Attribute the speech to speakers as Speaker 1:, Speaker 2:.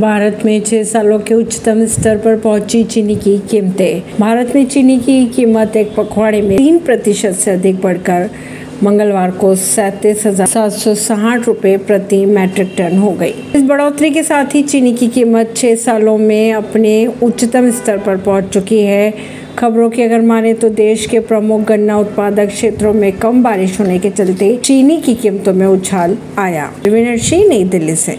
Speaker 1: भारत में छह सालों के उच्चतम स्तर पर पहुँची चीनी की कीमतें। भारत में चीनी की कीमत एक पखवाड़े में तीन प्रतिशत से अधिक बढ़कर मंगलवार को सैतीस हज़ार सात सौ साठ रूपए प्रति मैट्रिक टन हो गई। इस बढ़ोतरी के साथ ही चीनी की कीमत छह सालों में अपने उच्चतम स्तर पर पहुँच चुकी है। खबरों की अगर माने तो देश के प्रमुख गन्ना उत्पादक क्षेत्रों में कम बारिश होने के चलते चीनी की कीमतों में उछाल आया। नई दिल्ली से।